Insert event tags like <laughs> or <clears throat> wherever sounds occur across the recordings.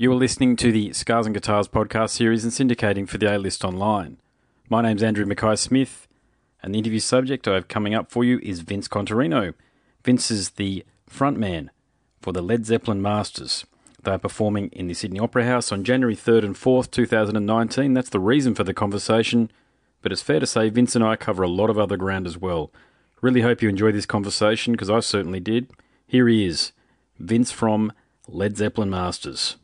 You are listening to the Scars and Guitars podcast series and syndicating for the A List Online. My name's Andrew Mackay Smith, and the interview subject I have coming up for you is Vince Contarino. Vince is the frontman for the Led Zeppelin Masters. They are performing in the Sydney Opera House on January 3rd and 4th, 2019. That's the reason for the conversation, but it's fair to say Vince and I cover a lot of other ground as well. Really hope you enjoy this conversation because I certainly did. Here he is, Vince from Led Zeppelin Masters.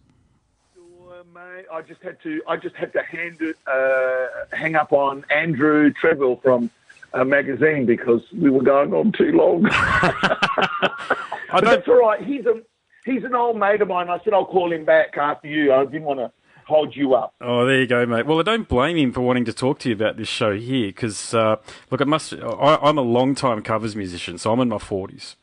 I just had to. I just had to hand it, uh, hang up on Andrew Treadwell from a magazine because we were going on too long. <laughs> but that's all right. He's a he's an old mate of mine. I said I'll call him back after you. I didn't want to hold you up. Oh, there you go, mate. Well, I don't blame him for wanting to talk to you about this show here because, uh, look, I must. I, I'm a long time covers musician, so I'm in my forties.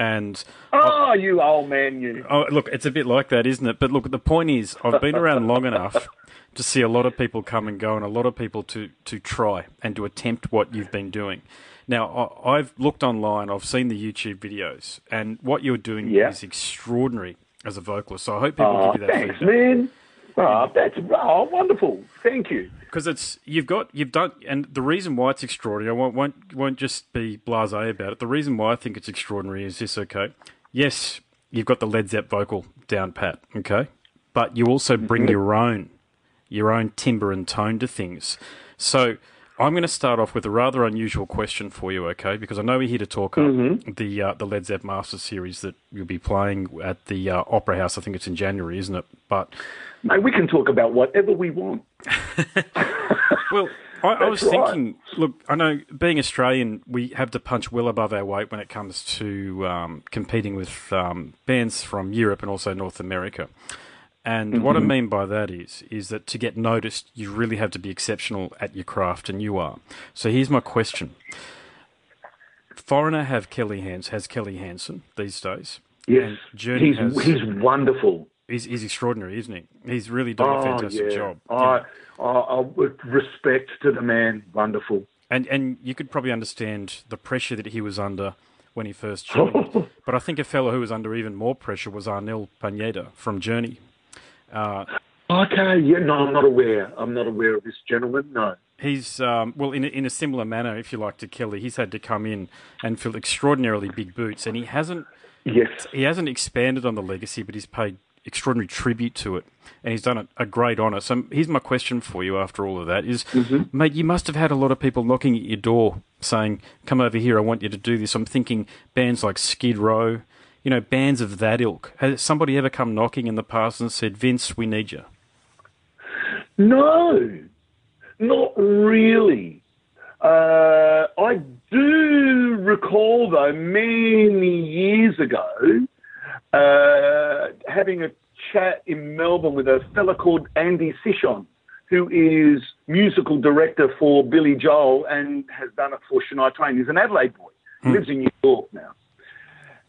And oh, you old man, you. Oh, look, it's a bit like that, isn't it? But look, the point is, I've been around long enough <laughs> to see a lot of people come and go, and a lot of people to to try and to attempt what you've been doing. Now, I, I've looked online, I've seen the YouTube videos, and what you're doing Yeah. is extraordinary as a vocalist. So I hope people Oh, give you that thanks, feedback. man. Oh, that's oh, wonderful. Thank you. because it's you've got you've done and the reason why it's extraordinary I won't won't, won't just be blasé about it the reason why I think it's extraordinary is this okay yes you've got the Led Zepp vocal down pat okay but you also bring your own your own timbre and tone to things so I'm going to start off with a rather unusual question for you, okay? Because I know we're here to talk up the uh, the Led Zepp Masters series that you'll be playing at the uh, Opera House. I think it's in January, isn't it? But Mate, we can talk about whatever we want. <laughs> Well, I, I was right. thinking. Look, I know being Australian, we have to punch well above our weight when it comes to um, competing with um, bands from Europe and also North America. And what Mm-hmm. I mean by that is, is that to get noticed, you really have to be exceptional at your craft, and you are. So here's my question: Foreigner have Kelly Hans has Kelly Hansen these days. Yes, Journey he's has- he's wonderful. He's, he's extraordinary, isn't he? He's really done a Oh, fantastic yeah. job. I, I, I with respect to the man, wonderful. And and you could probably understand the pressure that he was under when he first joined. <laughs> but I think a fellow who was under even more pressure was Arnel Pineda from Journey. Okay, yeah, no, I'm not aware. I'm not aware of this gentleman. No. He's um, well in a, in a similar manner, if you like, to Kelly. He's had to come in and fill extraordinarily big boots, and he hasn't Yes. he hasn't expanded on the legacy, but he's paid extraordinary tribute to it, and he's done a, a great honour. So here's my question for you after all of that: Is mate, you must have had a lot of people knocking at your door saying, "Come over here, I want you to do this." I'm thinking bands like Skid Row, you know, bands of that ilk. Has somebody ever come knocking in the past and said, "Vince, we need you"? No, not really. Uh, I do recall, though, many years ago, uh, having a chat in Melbourne with a fella called Andy Cichon, who is musical director for Billy Joel and has done it for Shania Twain. He's an Adelaide boy. He lives in New York now.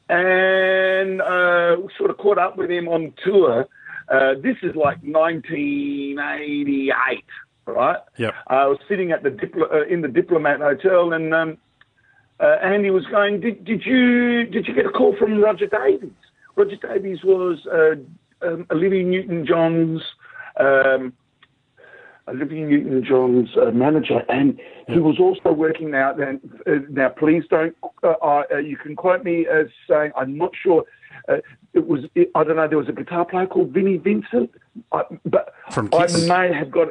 And uh, sort of caught up with him on tour. Uh, this is like 1988, right? Yep. I was sitting at the diplo- uh, in the Diplomat Hotel, and um, uh, Andy was going, did, "Did you did you get a call from Roger Davies? Roger Davies was uh, um, Olivia Newton-John's um, Olivia Newton-John's uh, manager, and he was also working now. Then uh, now, please don't. Uh, uh, you can quote me as saying I'm not sure. Uh, it was I don't know. There was a guitar player called Vinnie Vincent, I, but From I Kiss. may have got.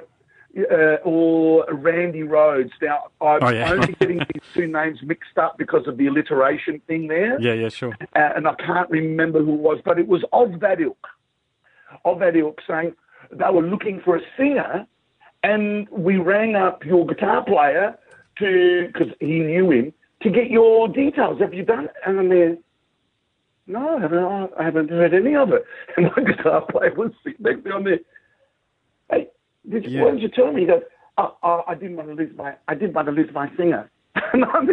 Uh, or Randy Rhoads. Now, I'm Oh, yeah. only <laughs> getting these two names mixed up because of the alliteration thing there Yeah, yeah, sure. uh, and I can't remember who it was, but it was of that ilk, of that ilk, saying they were looking for a singer, and we rang up your guitar player to because he knew him to get your details. Have you done? it? And I'm there. No, I haven't, I haven't heard any of it. <laughs> And my guitar player was sitting next to me on there. Hey, you, Yeah. why did you tell me? He goes, oh, oh, I didn't want to lose my, I didn't want to lose my singer. <laughs> And I'm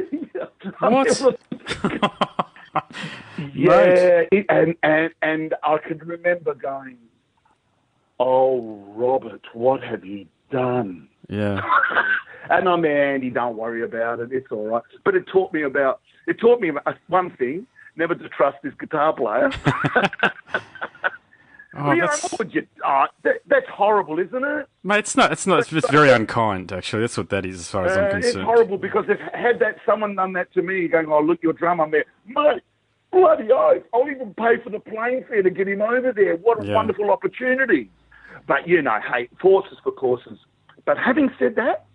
What? <laughs> <laughs> yeah, it, and, and and I can remember going, "Oh, Robert, what have you done?" Yeah. and I'm Andy. Don't worry about it. It's all right. But it taught me about it taught me about uh, one thing: never to trust this guitar player. Oh, that's- you, oh, that, that's horrible, isn't it? Mate, it's not. It's not. It's just very unkind, actually. That's what that is, as far as I'm Uh, it's concerned. horrible because if had that someone done that to me, going, "Oh, look, your drum, I'm there, mate." Bloody oath! I'll even pay for the plane fare to get him over there. What a Yeah. wonderful opportunity! But you know, hey, forces for courses. But having said that,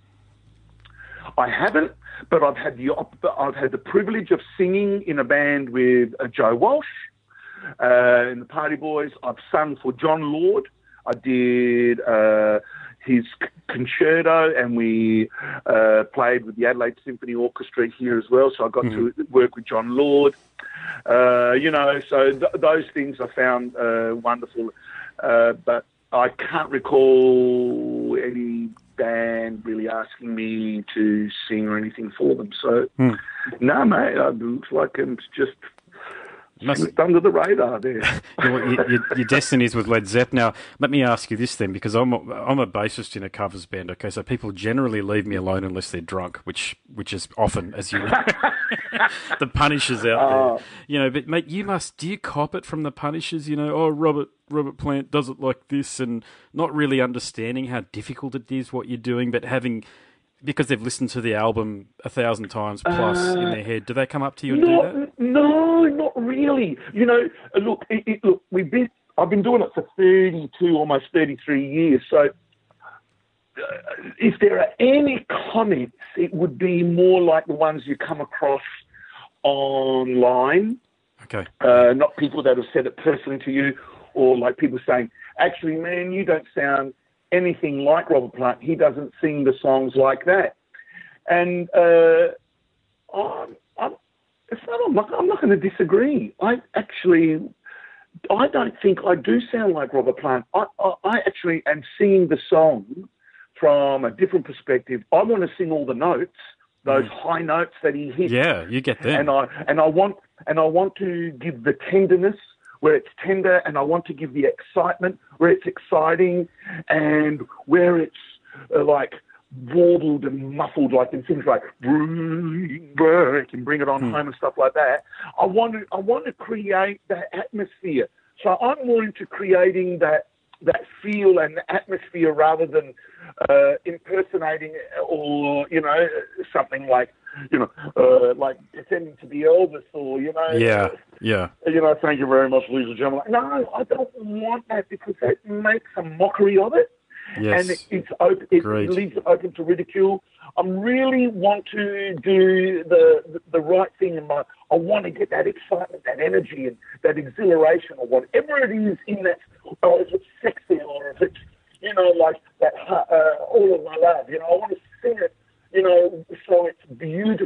I haven't. But I've had the op- I've had the privilege of singing in a band with uh, Joe Walsh uh, in the Party Boys. I've sung for Jon Lord. I did uh, his c- concerto, and we uh, played with the Adelaide Symphony Orchestra here as well. So I got to work with Jon Lord. Uh, you know, so th- those things I found uh, wonderful. Uh, but I can't recall any band really asking me to sing or anything for them. So, no, mate, it looks like it's just Must- slipped under the radar there. <laughs> your, your, your- your destiny is with Led Zepp. Now, let me ask you this then, because I'm a, I'm a bassist in a covers band. Okay, so people generally leave me alone unless they're drunk, which which is often, as you know, <laughs> the Punishers out Oh. there. You know, but mate, you must do you cop it from the Punishers? You know, oh Robert Robert Plant does it like this, and not really understanding how difficult it is what you're doing, but having. Because they've listened to the album a thousand times plus in their head, do they come up to you and do that? No, not really. You know, uh, look, it, it, look, we've been. I've been doing it for thirty-two, almost thirty-three years. So, uh, if there are any comments, it would be more like the ones you come across online. Okay. uh, not people that have said it personally to you, or like people saying, actually, man, you don't sound anything like Robert Plant. He doesn't sing the songs like that. And uh, I'm, I'm, it's not, I'm not, not going to disagree. I actually, I don't think I do sound like Robert Plant. I, I, I actually am singing the song from a different perspective. I want to sing all the notes, those high notes that he hits Yeah, you get them. and I and I want and I want to give the tenderness where it's tender, and I want to give the excitement where it's exciting, and where it's uh, like warbled and muffled, like in things like bring back and bring it on home and stuff like that. I want to I want to create that atmosphere. So I'm more into creating that that feel and atmosphere rather than uh, impersonating or you know something like you know uh, like pretending to be Elvis or you know yeah, yeah. you know thank you very much ladies and gentlemen no I don't want that because that makes a mockery of it Yes. and it's open, it Agreed. leaves it open to ridicule. I really want to do the, the the right thing in my. I want to get that excitement, that energy, and that exhilaration, or whatever it is in that. Or if it's sexy, or if it's you know like that. Uh, all of my love, you know, I want to sing it. You know, so it's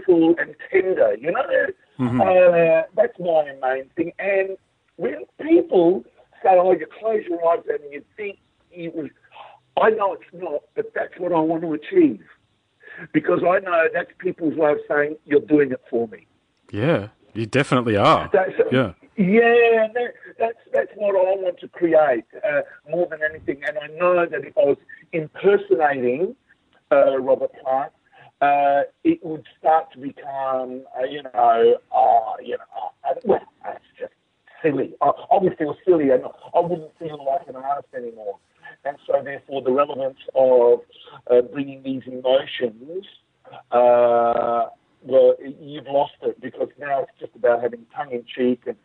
beautiful and tender. You know, uh, that's my main thing. And when people say, "Oh, you close your eyes and you think you was," I know it's not, but that's what I want to achieve because I know that's people's way of saying you're doing it for me. Yeah, you definitely are. That's, Yeah. yeah, that, that's that's what I want to create uh, more than anything. And I know that if I was impersonating uh, Robert Plant, uh, it would start to become, uh, you know, uh, you know, uh, well, that's just silly. I, I would feel silly, and I wouldn't feel like an artist anymore. And so, therefore, the relevance of uh, bringing these emotions, uh, well, you've lost it because now it's just about having tongue in cheek and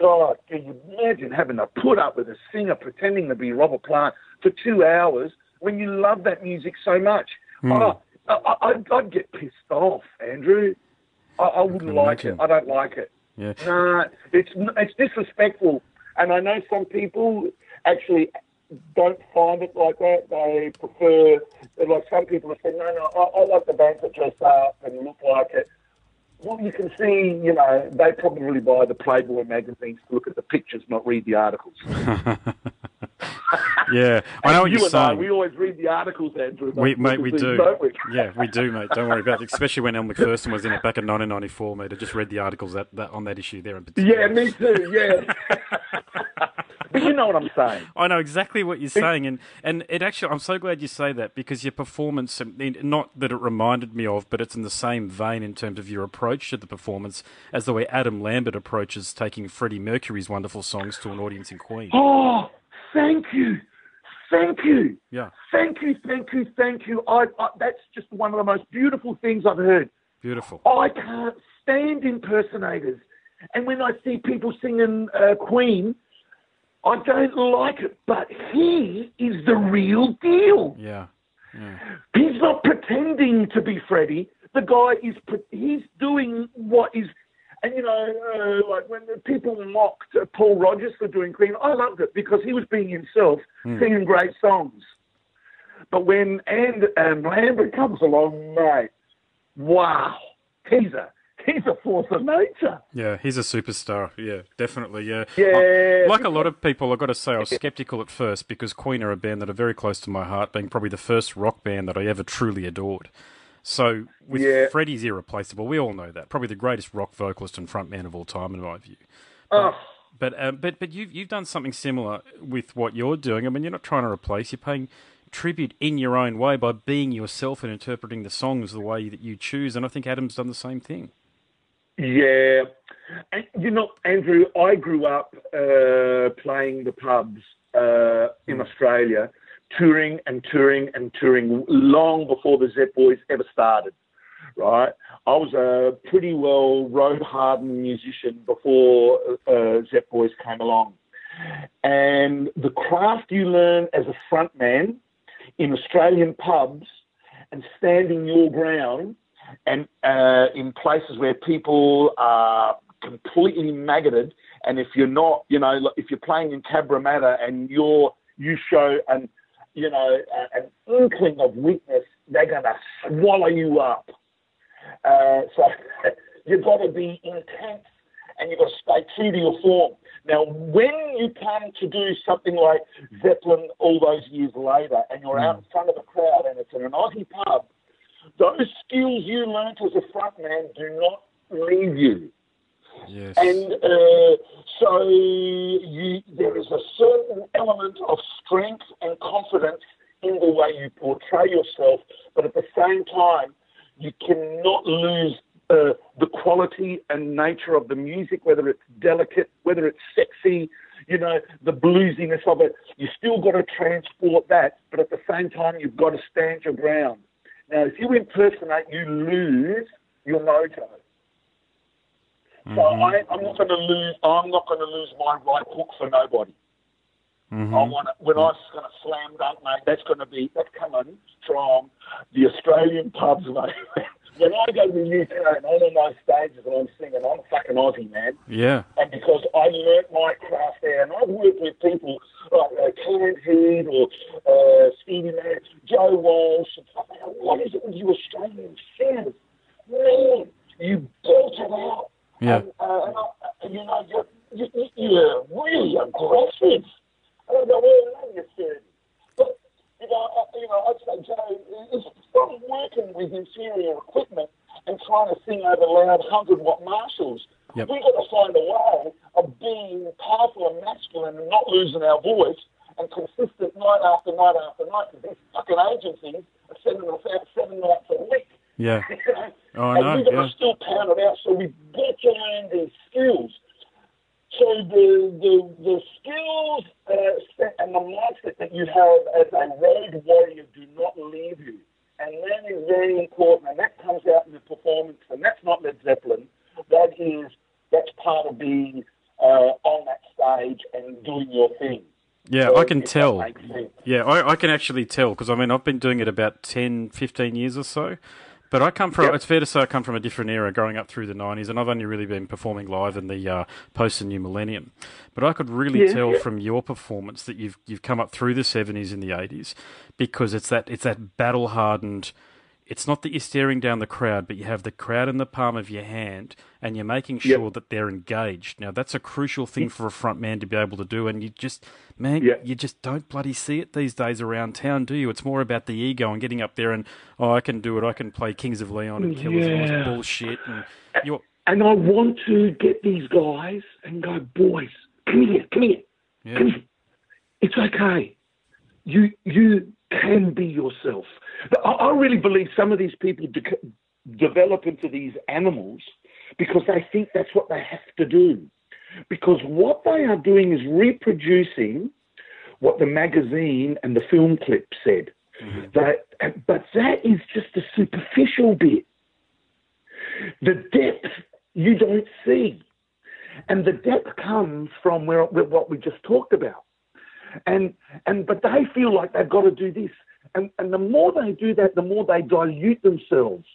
God, can you imagine having to put up with a singer pretending to be Robert Plant for two hours when you love that music so much? Oh, I, I, I'd, I'd get pissed off, Andrew. I, I wouldn't like it. I don't like it. Yeah. No, it's it's disrespectful, and I know some people actually don't find it like that. They prefer, like some people have said, no, no, I, I like the bands that dress up and look like it. Well, you can see, you know, they probably buy the Playboy magazines to look at the pictures, not read the articles. <laughs> Yeah, <laughs> I know what you you're and I, saying. we always read the articles, Andrew. We, mate, we do. we? <laughs> Yeah, we do, mate. Don't worry about it. Especially when Elle Macpherson was in it back in 1994, mate. I just read the articles that, that on that issue there in particular. Yeah, me too. Yeah. <laughs> but you know what I'm saying. I know exactly what you're saying, and, and it actually, I'm so glad you say that because your performance, not that it reminded me of, but it's in the same vein in terms of your approach to the performance as the way Adam Lambert approaches taking Freddie Mercury's wonderful songs to an audience in Queen. Oh, thank you, thank you, Yeah, thank you, thank you, thank you. I, I, that's just one of the most beautiful things I've heard. beautiful. I can't stand impersonators. And when I see people singing uh, Queen, I don't like it. But he is the real deal. Yeah, yeah, He's not pretending to be Freddie. The guy is he's doing what is, and you know, uh, like when the people mocked uh, Paul Rodgers for doing Queen, I loved it because he was being himself, singing great songs. But when and um, Lambert comes along, mate, wow, he's a he's a force of nature. yeah. He's a superstar. Yeah, definitely. Yeah. Yeah. I- like a lot of people, I've got to say, I was skeptical at first because Queen are a band that are very close to my heart, being probably the first rock band that I ever truly adored. So with Yeah. Freddie's irreplaceable, we all know that. Probably the greatest rock vocalist and frontman of all time, in my view. Oh, But um, but but you've you've done something similar with what you're doing. I mean, you're not trying to replace. You're paying tribute in your own way by being yourself and interpreting the songs the way that you choose. And I think Adam's done the same thing. Yeah. And, you know, Andrew, I grew up uh, playing the pubs uh, in Australia, touring and touring and touring long before the Zep Boys ever started, right? I was a pretty well road hardened musician before uh, Zep Boys came along. And the craft you learn as a frontman in Australian pubs and standing your ground and uh, in places where people are completely maggoted, and if you're not, you know, if you're playing in Cabramatta and you're you show an, you know, a- an inkling of weakness, they're gonna swallow you up. Uh, so <laughs> you've got to be intense and you've got to stay true to your form. Now, when you come to do something like Zeppelin all those years later and you're out in front of a crowd and it's in an Aussie pub, those skills you learnt as a frontman do not leave you. Yes. And uh, so you, there is a certain element of strength and confidence in the way you portray yourself, but at the same time, you cannot lose uh, the quality and nature of the music, whether it's delicate, whether it's sexy, you know, the bluesiness of it. You still got to transport that, but at the same time, you've got to stand your ground. Now, if you impersonate, you lose your mojo. So I, I'm not going to lose. I'm not going to lose my right hook for nobody. I want when I'm going to slam dunk, mate. That's going to be that's coming from the Australian pubs, mate. <laughs> when I go to the UK and I'm on those stages and I'm singing, I'm fucking Aussie, man. yeah. And because I learnt my craft there, and I've worked with people like uh, Clint Heed or uh, Stevie May, Joe Walsh, and stuff like that. What is it with you Australian singers? Man, you built it out. Yeah. And, uh, and I, you know, you're, you, you're really aggressive. I don't know where in you're 30. But, you know, I, you know, I'd say, Joe, it's stop working with inferior equipment and trying to sing over loud 100 watt Marshalls. Yep. We've got to find a way of being powerful and masculine and not losing our voice and consistent night after night after night because these fucking agencies are sending us out seven nights a week. Yeah. <laughs> Oh, I and know, we've got yeah. to still pound it out, so we've got to learn these skills. So the the, the skills uh, and the mindset that you have as a road warrior do not leave you, and that is very important. And that comes out in the performance, and that's not Led Zeppelin. That is that's part of being uh, on that stage and doing your thing. Yeah, I can tell. Yeah, I, I can actually tell because I mean I've been doing it about 10, 15 years or so. But I come from, Yep. it's fair to say I come from a different era growing up through the 90s, and I've only really been performing live in the uh, post and new millennium. But I could really Yeah, tell yeah. from your performance that you've you've come up through the 70s and the 80s because it's that it's that battle hardened. It's not that you're staring down the crowd, but you have the crowd in the palm of your hand and you're making sure that they're engaged. Now, that's a crucial thing for a front man to be able to do, and you just, man, Yeah. you just don't bloody see it these days around town, do you? It's more about the ego and getting up there and, oh, I can do it. I can play Kings of Leon and Killers of Yeah. bullshit. And you're, And I want to get these guys and go, boys, come here, come here, yeah, come here. It's okay. You you can be yourself. I, I really believe some of these people de- develop into these animals because they think that's what they have to do. Because what they are doing is reproducing what the magazine and the film clip said. Mm-hmm. That, but that is just the superficial bit. The depth you don't see, and the depth comes from where, where what we just talked about. And and but they feel like they've got to do this, and and the more they do that, the more they dilute themselves.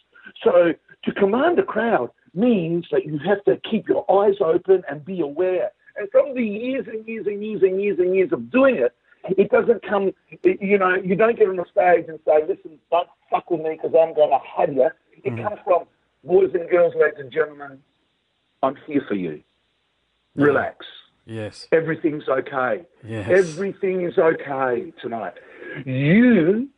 So to command a crowd means that you have to keep your eyes open and be aware. And from the years and years and years and years and years of doing it, it doesn't come, you know, you don't get on the stage and say, listen, don't fuck with me because I'm going to have you. It mm-hmm. comes from, boys and girls, ladies and gentlemen, I'm here for you. Mm-hmm. Relax. Yes. Everything's okay. Yes. Everything is okay tonight. You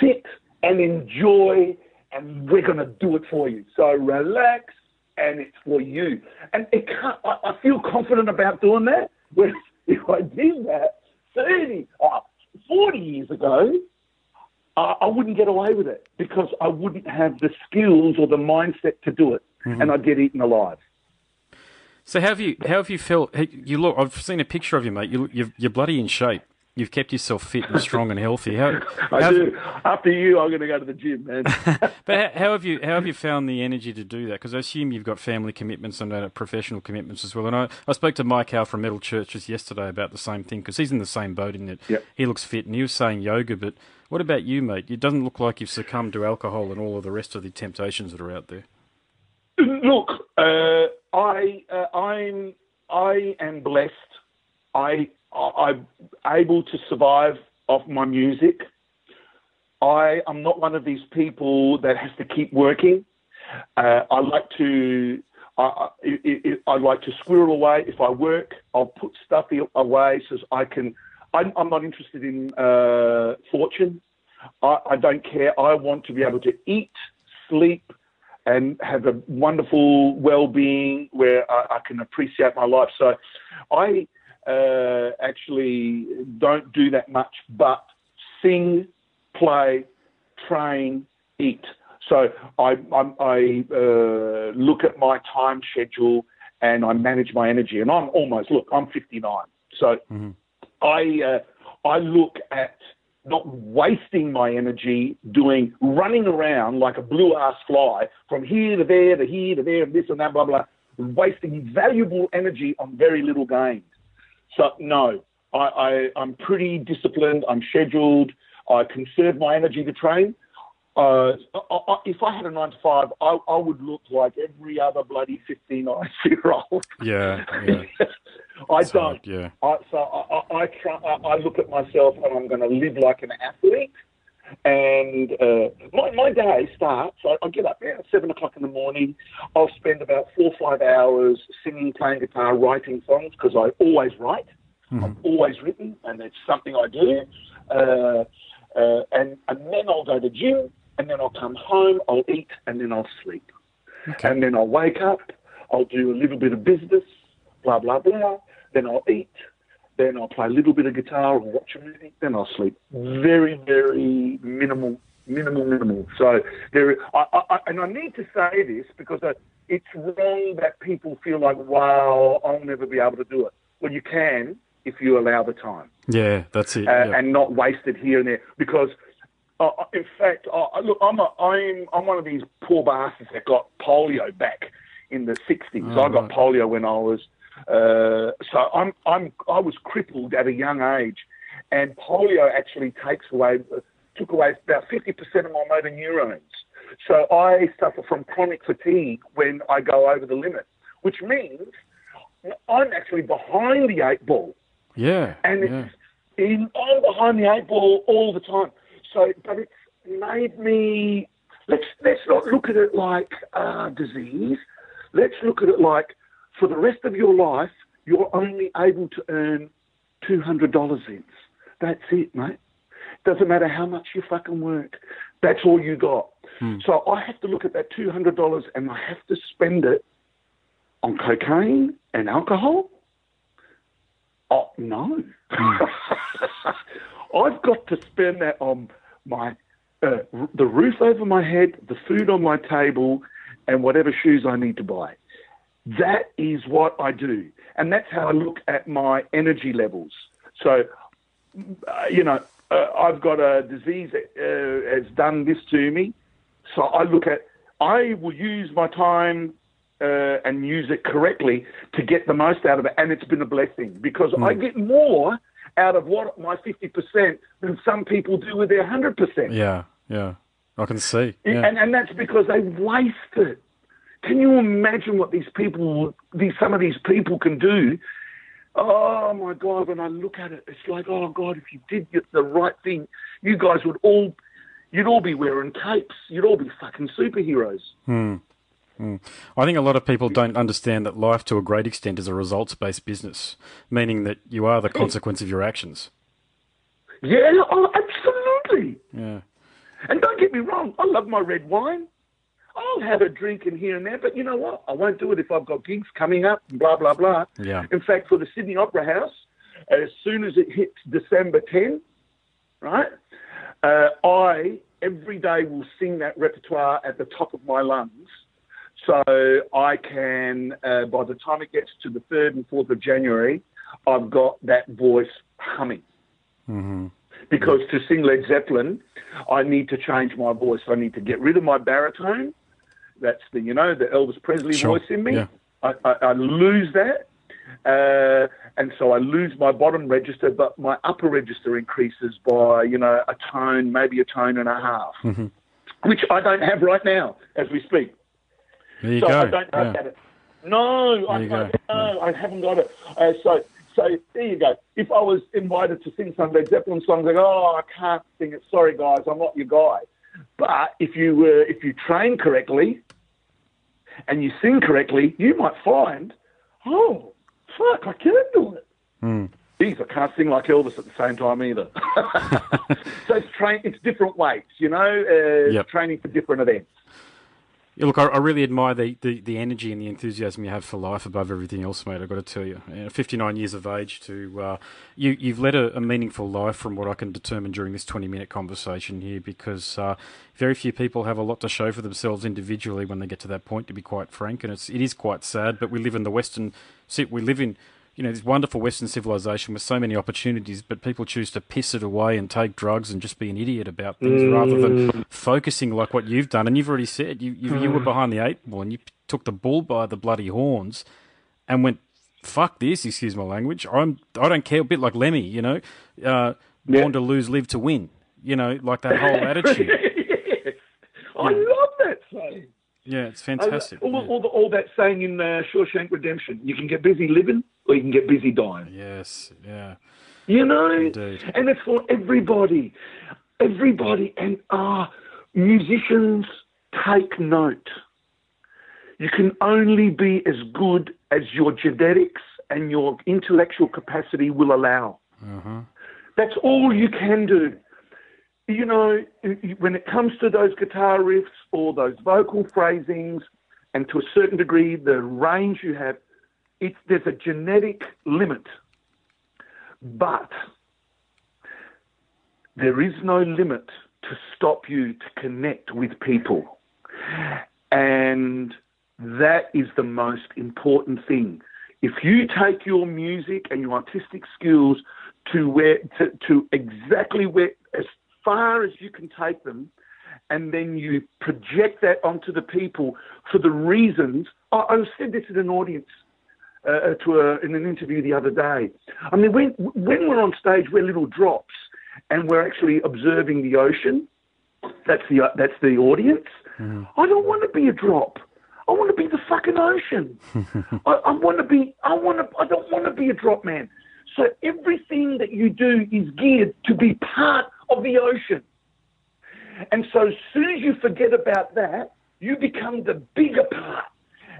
sit and enjoy, and we're going to do it for you. So relax, and it's for you. And it can't, I, I feel confident about doing that. Whereas <laughs> if I did that 30, oh, 40 years ago, I, I wouldn't get away with it because I wouldn't have the skills or the mindset to do it, mm-hmm. and I'd get eaten alive. So how have you how have you felt? You look. I've seen a picture of you, mate. You you're, you're bloody in shape. You've kept yourself fit and strong and healthy. How, <laughs> I how- do. After you, I'm going to go to the gym, man. <laughs> But how, how have you how have you found the energy to do that? Because I assume you've got family commitments and uh, professional commitments as well. And I, I spoke to Mike Howe from Metal Churches yesterday about the same thing because he's in the same boat in it. Yep. He looks fit and he was saying yoga. But what about you, mate? It doesn't look like you've succumbed to alcohol and all of the rest of the temptations that are out there. <clears throat> Look, uh, I uh, I'm I am blessed. I I'm able to survive off my music. I am not one of these people that has to keep working. Uh, I like to. I, I, I, I like to squirrel away. If I work, I'll put stuff away so I can. I'm, I'm not interested in uh, fortune. I, I don't care. I want to be able to eat, sleep, and have a wonderful well-being where I, I can appreciate my life. So, I uh, actually don't do that much, but sing, play, train, eat. So I, I, I uh, look at my time schedule and I manage my energy. And I'm almost look, I'm 59, so I uh, I look at not wasting my energy doing running around like a blue ass fly from here to there to here to there and this and that blah blah, wasting valuable energy on very little gains. So no, I, I I'm pretty disciplined. I'm scheduled. I conserve my energy to train. Uh, I, I, if I had a nine to five, I, I would look like every other bloody 59 year old. Yeah, yeah. <laughs> I It's don't. hard, yeah. I, so I, I, I, try, I, I look at myself and I'm going to live like an athlete. And uh, my, my day starts, I, I get up at 7 o'clock in the morning. I'll spend about four or five hours singing, playing guitar, writing songs because I always write. I've always written, and it's something I do. Uh, uh, and, and then I'll go to gym, and then I'll come home, I'll eat, and then I'll sleep. Okay. And then I'll wake up, I'll do a little bit of business, blah, blah, blah. Then I'll eat. Then I'll play a little bit of guitar or watch a movie. Then I'll sleep. Very, very minimal, minimal, minimal. So there, I, I, and I need to say this because uh, it's wrong that people feel like, wow, I'll never be able to do it. Well, you can if you allow the time Yeah, that's it. uh, yeah. and not wasted here and there. Because, uh, in fact, uh, look, I'm a, I'm I'm one of these poor bastards that got polio back in the '60s. Oh, I got right. polio when I was uh, so I'm I'm I was crippled at a young age, and polio actually takes away took away about 50% of my motor neurons. So I suffer from chronic fatigue when I go over the limit, which means I'm actually behind the eight ball yeah, and yeah. it's in, I'm behind the eight ball all the time. So, but it's made me. Let's let's not look at it like uh, disease. Let's look at it like for the rest of your life, you're only able to earn two hundred dollars cents. That's it, mate. Doesn't matter how much you fucking work. That's all you got. So I have to look at that two hundred dollars and I have to spend it on cocaine and alcohol. Oh no! <laughs> I've got to spend that on my uh, r- the roof over my head, the food on my table, and whatever shoes I need to buy. That is what I do, and that's how I look at my energy levels. So, uh, you know, uh, I've got a disease that uh, has done this to me. So I look at, I will use my time uh, and use it correctly to get the most out of it. And it's been a blessing because I get more out of what my 50% than some people do with their 100%. Yeah, yeah. I can see. Yeah. And, and that's because they waste it. Can you imagine what these people, these some of these people can do? Oh my God! When I look at it, it's like, oh God, if you did get the right thing, you guys would all, you'd all be wearing capes. You'd all be fucking superheroes. Hmm. Hmm. I think a lot of people don't understand that life, to a great extent, is a results-based business, meaning that you are the consequence of your actions. Yeah, oh, absolutely. Yeah. And don't get me wrong, I love my red wine. I'll have a drink in here and there, but you know what? I won't do it if I've got gigs coming up, and blah, blah, blah. Yeah. In fact, for the Sydney Opera House, as soon as it hits December 10, right, uh, I every day will sing that repertoire at the top of my lungs. So I can, uh, by the time it gets to the 3rd and 4th of January, I've got that voice humming because to sing Led Zeppelin, I need to change my voice. I need to get rid of my baritone. That's the you know the Elvis Presley Sure. voice in me. Yeah. I, I, I lose that, uh, and so I lose my bottom register, but my upper register increases by you know a tone, maybe a tone and a half, Mm-hmm. which I don't have right now as we speak. There you So go. I don't Yeah. have it. No, I, There you I, I haven't got it. Uh, so, so there you go. If I was invited to sing some Led Zeppelin songs, like, oh, I can't sing it. Sorry, guys, I'm not your guy. But if you uh, if you train correctly and you sing correctly, you might find, oh, fuck, I can do it. Hmm. Geez, I can't sing like Elvis at the same time either. <laughs> <laughs> so it's train. It's different weights, you know. Uh, Yep. Training for different events. Yeah, look, I, I really admire the, the, the energy and the enthusiasm you have for life above everything else, mate. I've got to tell you, Uh, 59 years of age, to uh, you, you've led a, a meaningful life from what I can determine during this 20 minute conversation here, because uh, very few people have a lot to show for themselves individually when they get to that point. To be quite frank, and it's it is quite sad. But we live in the Western, ci- we live in you know this wonderful Western civilization with so many opportunities, but people choose to piss it away and take drugs and just be an idiot about things rather than focusing like what you've done. And you've already said you you, you were behind the eight ball and you took the bull by the bloody horns and went fuck this. Excuse my language. I'm I don't care. A bit like Lemmy, you know, uh, Yeah. born to lose, live to win. You know, like that whole <laughs> attitude. yes. I love that saying. Yeah, it's fantastic. All, Yeah. all, the, all that saying in uh, Shawshank Redemption. You can get busy living or you can get busy dying. Yes, yeah. You know? Indeed. And it's for everybody. Everybody. And ah, musicians, take note. You can only be as good as your genetics and your intellectual capacity will allow. That's all you can do. You know, when it comes to those guitar riffs or those vocal phrasings, and to a certain degree, the range you have, it's, there's a genetic limit. But there is no limit to stop you to connect with people. And that is the most important thing. If you take your music and your artistic skills to where to, to exactly where as far as you can take them, and then you project that onto the people for the reasons. I, I said this in an audience Uh, uh, to a, in an interview the other day. I mean, when when we're on stage, we're little drops, and we're actually observing the ocean. That's the uh, that's the audience. Mm-hmm. I don't want to be a drop. I want to be the fucking ocean. <laughs> I, I want to be. I want to. I don't want to be a drop man. So everything that you do is geared to be part of the ocean. And so as soon as you forget about that, you become the bigger part.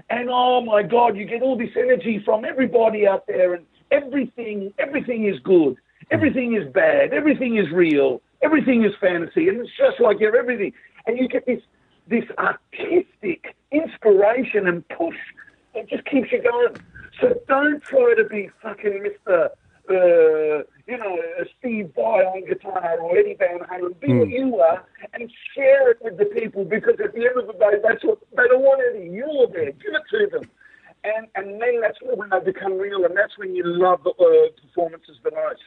And oh my God, you get all this energy from everybody out there, and everything, everything is good, everything is bad, everything is real, everything is fantasy, and it's just like you're everything. And you get this, this artistic inspiration and push that just keeps you going. So don't try to be fucking Mr. Uh, you know, Steve Vai on guitar or Eddie Van Halen. Be what you are and share it with the people because at the end of the day, that's what they don't want Eddie. You're there. Give it to them. And and then that's when they become real, and that's when you love the uh, performances the most.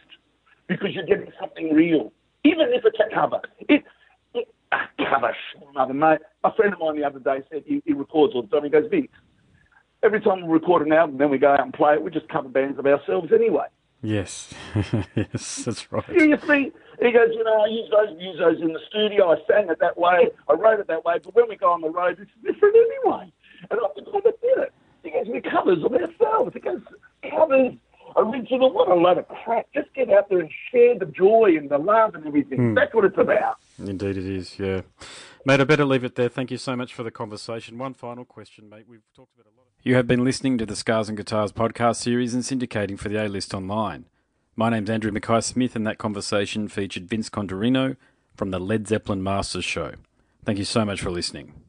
because you're getting something real, even if it's a cover. It, it a cover, another mate. A friend of mine the other day said he, he records all the time. He goes, Vince, every time we record an album, then we go out and play it. We just cover bands of ourselves anyway. Yes, <laughs> yes, that's right. Seriously, he goes, you know, I use those, use those in the studio. I sang it that way. I wrote it that way. But when we go on the road, it's different anyway. And I think, well, that's it. He goes, we covers of ourselves. He goes, covers, original. What a load of crap. Just get out there and share the joy and the love and everything. Hmm. That's what it's about. Indeed, it is. Yeah, mate. I better leave it there. Thank you so much for the conversation. One final question, mate. We've talked about a lot. Of... You have been listening to the Scars and Guitars podcast series and syndicating for the A List Online. My name's Andrew Mackay Smith, and that conversation featured Vince Contarino from the Led Zeppelin Masters Show. Thank you so much for listening.